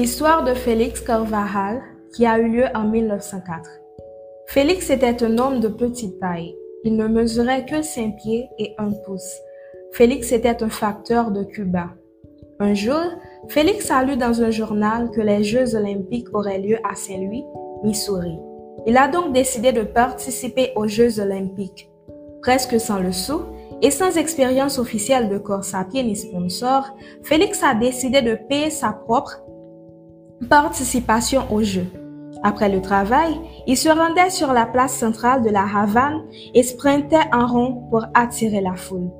Histoire de Félix Carvajal qui a eu lieu en 1904. Félix était un homme de petite taille. Il ne mesurait que 5 pieds et 1 pouce. Félix était un facteur de Cuba. Un jour, Félix a lu dans un journal que les Jeux olympiques auraient lieu à Saint-Louis, Missouri. Il a donc décidé de participer aux Jeux olympiques. Presque sans le sou et sans expérience officielle de course à pied ni sponsor, Félix a décidé de payer sa propre participation aux Jeux. Après le travail, il se rendait sur la place centrale de la Havane et sprintait en rond pour attirer la foule.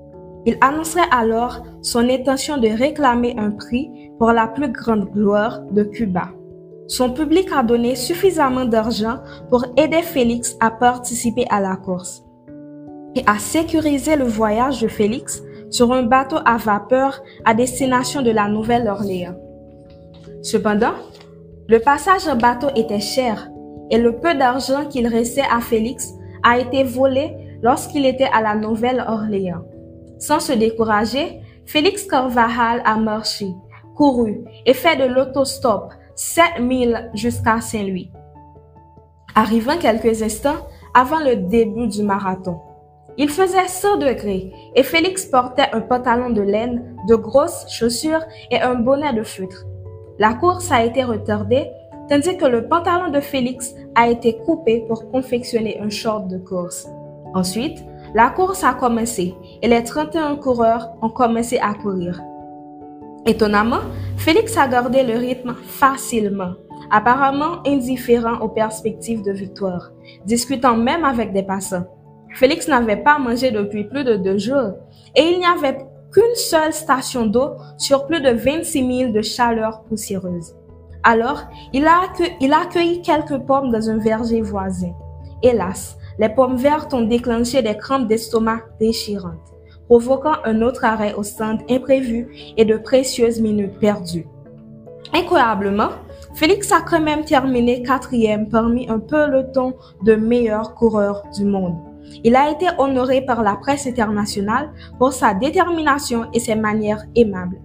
Il annoncerait alors son intention de réclamer un prix pour la plus grande gloire de Cuba. Son public a donné suffisamment d'argent pour aider Félix à participer à la course et à sécuriser le voyage de Félix sur un bateau à vapeur à destination de la Nouvelle-Orléans. Cependant, le passage en bateau était cher et le peu d'argent qu'il restait à Félix a été volé lorsqu'il était à la Nouvelle-Orléans. Sans se décourager, Félix Carvajal a marché, couru et fait de l'autostop 7000 jusqu'à Saint-Louis. Arrivant quelques instants avant le début du marathon, il faisait 100 degrés et Félix portait un pantalon de laine, de grosses chaussures et un bonnet de feutre. La course a été retardée tandis que le pantalon de Félix a été coupé pour confectionner un short de course. Ensuite, la course a commencé et les 31 coureurs ont commencé à courir. Étonnamment, Félix a gardé le rythme facilement, apparemment indifférent aux perspectives de victoire, discutant même avec des passants. Félix n'avait pas mangé depuis plus de deux jours et il n'y avait qu'une seule station d'eau sur plus de 26 000 de chaleur poussiéreuse. Alors, il a, il a accueilli quelques pommes dans un verger voisin. Hélas, les pommes vertes ont déclenché des crampes d'estomac déchirantes, provoquant un autre arrêt au stand imprévu et de précieuses minutes perdues. Incroyablement, Félix a quand même terminé quatrième parmi un peloton de meilleurs coureurs du monde. Il a été honoré par la presse internationale pour sa détermination et ses manières aimables.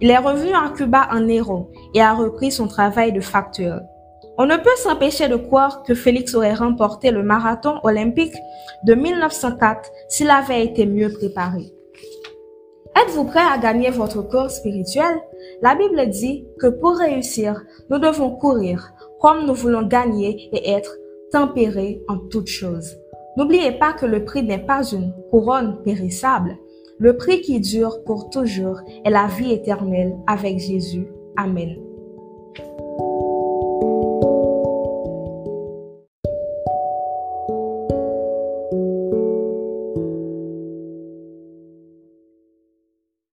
Il est revenu à Cuba en héros et a repris son travail de facteur. On ne peut s'empêcher de croire que Félix aurait remporté le marathon olympique de 1904 s'il avait été mieux préparé. Êtes-vous prêt à gagner votre corps spirituel? La Bible dit que pour réussir, nous devons courir comme nous voulons gagner et être tempérés en toutes choses. N'oubliez pas que le prix n'est pas une couronne périssable. Le prix qui dure pour toujours est la vie éternelle avec Jésus. Amen.